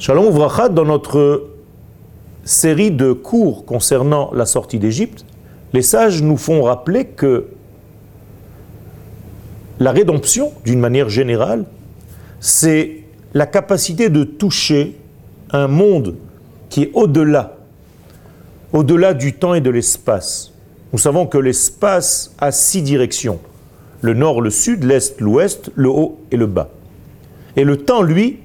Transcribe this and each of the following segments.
Shalom Ouvracha, dans notre série de cours concernant la sortie d'Égypte, les sages nous font rappeler que la rédemption, d'une manière générale, c'est la capacité de toucher un monde qui est au-delà, au-delà du temps et de l'espace. Nous savons que l'espace a six directions. Le nord, le sud, l'est, l'ouest, le haut et le bas. Et le temps, lui,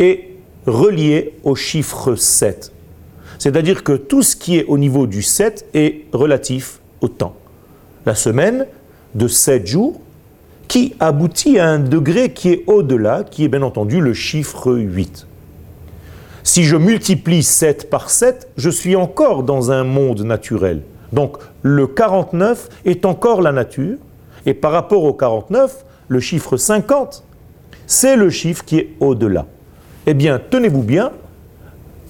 est relié au chiffre 7. C'est-à-dire que tout ce qui est au niveau du 7 est relatif au temps. La semaine de 7 jours qui aboutit à un degré qui est au-delà, qui est bien entendu le chiffre 8. Si je multiplie 7 par 7, je suis encore dans un monde naturel. Donc le 49 est encore la nature, et par rapport au 49, le chiffre 50, c'est le chiffre qui est au-delà. Eh bien, tenez-vous bien,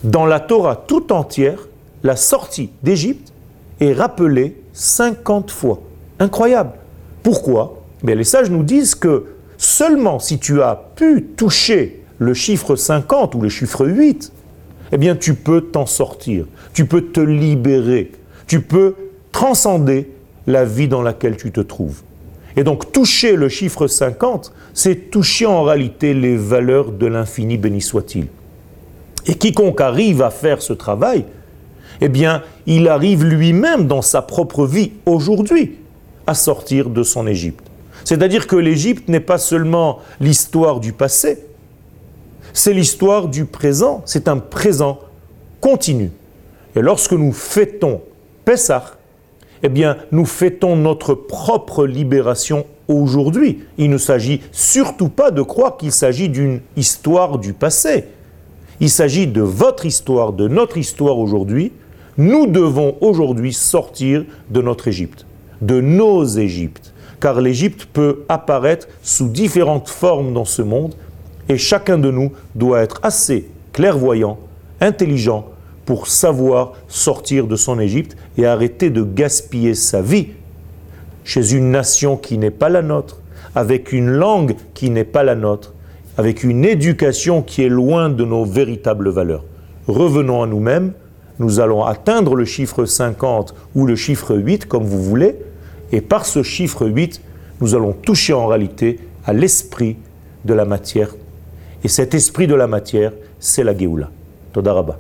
dans la Torah tout entière, la sortie d'Égypte est rappelée 50 fois. Incroyable. Pourquoi? Mais Les sages nous disent que seulement si tu as pu toucher le chiffre 50 ou le chiffre 8, eh bien tu peux t'en sortir, tu peux te libérer, tu peux transcender la vie dans laquelle tu te trouves. Et donc toucher le chiffre 50, c'est toucher en réalité les valeurs de l'infini, béni soit-il. Et quiconque arrive à faire ce travail, eh bien, il arrive lui-même dans sa propre vie aujourd'hui à sortir de son Égypte. C'est-à-dire que l'Égypte n'est pas seulement l'histoire du passé, c'est l'histoire du présent, c'est un présent continu. Et lorsque nous fêtons Pessah, eh bien, nous fêtons notre propre libération aujourd'hui. Il ne s'agit surtout pas de croire qu'il s'agit d'une histoire du passé. Il s'agit de votre histoire, de notre histoire aujourd'hui. Nous devons aujourd'hui sortir de notre Égypte, de nos Égyptes, car l'Égypte peut apparaître sous différentes formes dans ce monde, et chacun de nous doit être assez clairvoyant, intelligent, pour savoir sortir de son Égypte et arrêter de gaspiller sa vie chez une nation qui n'est pas la nôtre, avec une langue qui n'est pas la nôtre, avec une éducation qui est loin de nos véritables valeurs. Revenons à nous-mêmes, nous allons atteindre le chiffre 50 ou le chiffre 8, comme vous voulez, et par ce chiffre 8, nous allons toucher en réalité à l'esprit de la matière. Et cet esprit de la matière, c'est la Géoula. Todarabah.